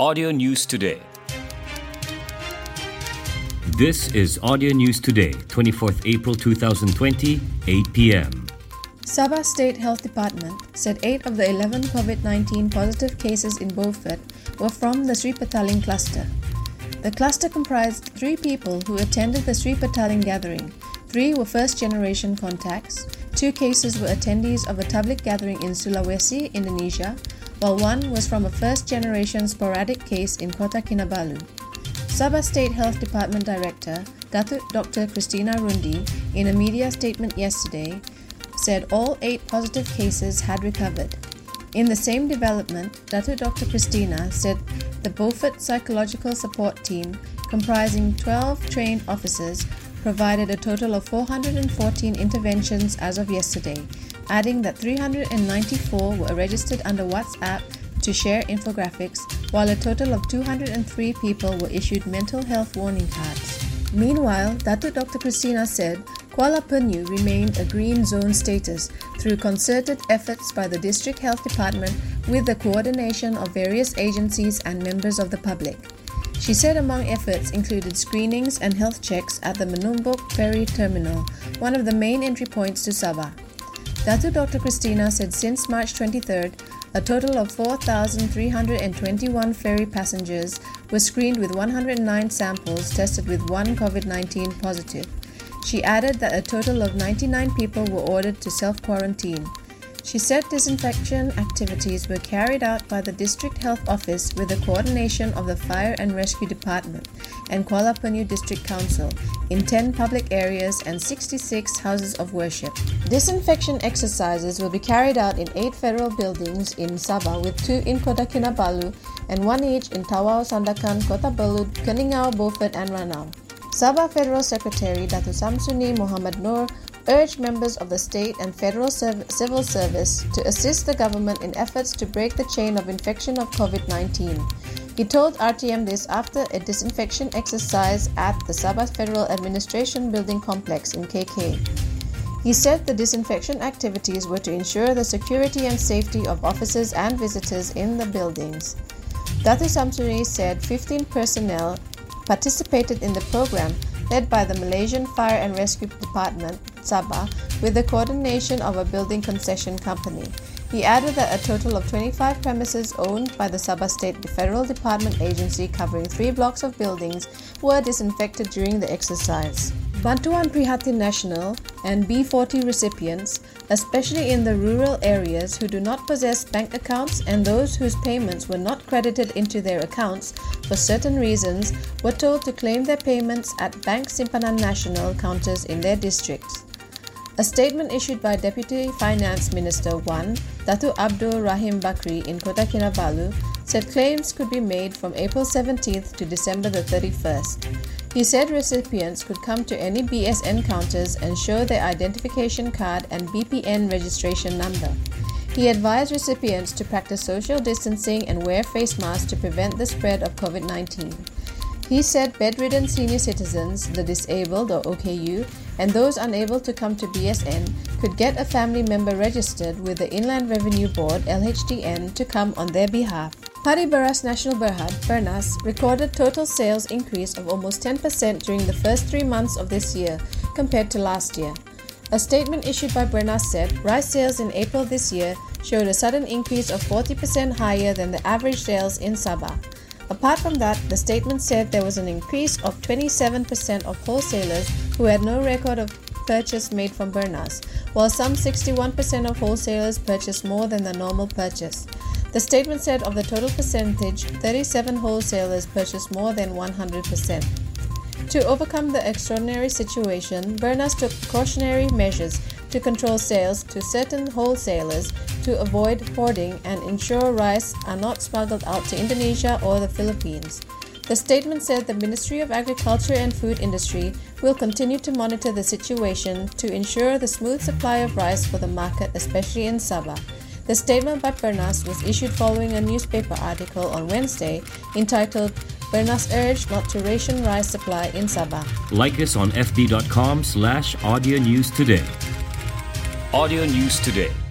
Audio News Today. This is Audio News Today, 24th April 2020, 8 p.m. Sabah State Health Department said 8 of the 11 COVID 19 positive cases in Beaufort were from the Sri Petaling cluster. The cluster comprised three people who attended the Sri Petaling gathering. Three were first generation contacts, two cases were attendees of a public gathering in Sulawesi, Indonesia, while one was from a first generation sporadic case in Kota Kinabalu. Sabah State Health Department Director Datuk Dr. Christina Rundi, in a media statement yesterday, said all eight positive cases had recovered. In the same development, Datuk Dr. Christina said the Beaufort Psychological Support Team, comprising 12 trained officers, provided a total of 414 interventions as of yesterday, adding that 394 were registered under WhatsApp to share infographics, while a total of 203 people were issued mental health warning cards. Meanwhile, Dr. Christina said Kuala Penyu remained a green zone status through concerted efforts by the District Health Department with the coordination of various agencies and members of the public. She said among efforts included screenings and health checks at the Menumbuk Ferry Terminal, one of the main entry points to Sabah. Datu Dr. Christina said since March 23rd, a total of 4,321 ferry passengers were screened with 109 samples tested with one COVID 19 positive. She added that a total of 99 people were ordered to self quarantine. She said disinfection activities were carried out by the District Health Office with the coordination of the Fire and Rescue Department and Kuala Penyu District Council in 10 public areas and 66 houses of worship. Disinfection exercises will be carried out in 8 federal buildings in Sabah with 2 in Kota Kinabalu and 1 each in Tawau, Sandakan, Kota Belud, Keningau, Beaufort and Ranau. Sabah Federal Secretary Datu Samsuni Muhammad Noor urged members of the state and federal civil service to assist the government in efforts to break the chain of infection of COVID 19. He told RTM this after a disinfection exercise at the Sabah Federal Administration Building Complex in KK. He said the disinfection activities were to ensure the security and safety of officers and visitors in the buildings. Datu Samsuri said 15 personnel participated in the program led by the Malaysian Fire and Rescue Department, Sabah, with the coordination of a building concession company. He added that a total of 25 premises owned by the Sabah State Federal Department agency covering three blocks of buildings were disinfected during the exercise. Bantuan Prihatin National and B40 recipients, especially in the rural areas who do not possess bank accounts and those whose payments were not credited into their accounts for certain reasons, were told to claim their payments at Bank Simpanan Nasional counters in their districts. A statement issued by Deputy Finance Minister 1, Datu Abdul Rahim Bakri in Kota Kinabalu, said claims could be made from April 17th to December the 31st. He said recipients could come to any BSN counters and show their identification card and BPN registration number. He advised recipients to practice social distancing and wear face masks to prevent the spread of COVID 19. He said bedridden senior citizens, the disabled or OKU, and those unable to come to BSN could get a family member registered with the Inland Revenue Board LHDN to come on their behalf. Padi Beras Nasional Berhad, Bernas, recorded total sales increase of almost 10% during the first three months of this year compared to last year. A statement issued by Bernas said rice sales in April this year showed a sudden increase of 40% higher than the average sales in Sabah. Apart from that, the statement said there was an increase of 27% of wholesalers who had no record of purchase made from Bernas, while some 61% of wholesalers purchased more than the normal purchase. The statement said of the total percentage, 37 wholesalers purchased more than 100%. To overcome the extraordinary situation, Bernas took precautionary measures to control sales to certain wholesalers to avoid hoarding and ensure rice are not smuggled out to Indonesia or the Philippines. The statement said the Ministry of Agriculture and Food Industry will continue to monitor the situation to ensure the smooth supply of rice for the market, especially in Sabah. The statement by Bernas was issued following a newspaper article on Wednesday entitled Bernas urged not to ration rice supply in Sabah. Like us on fb.com slash audio news today. Audio News Today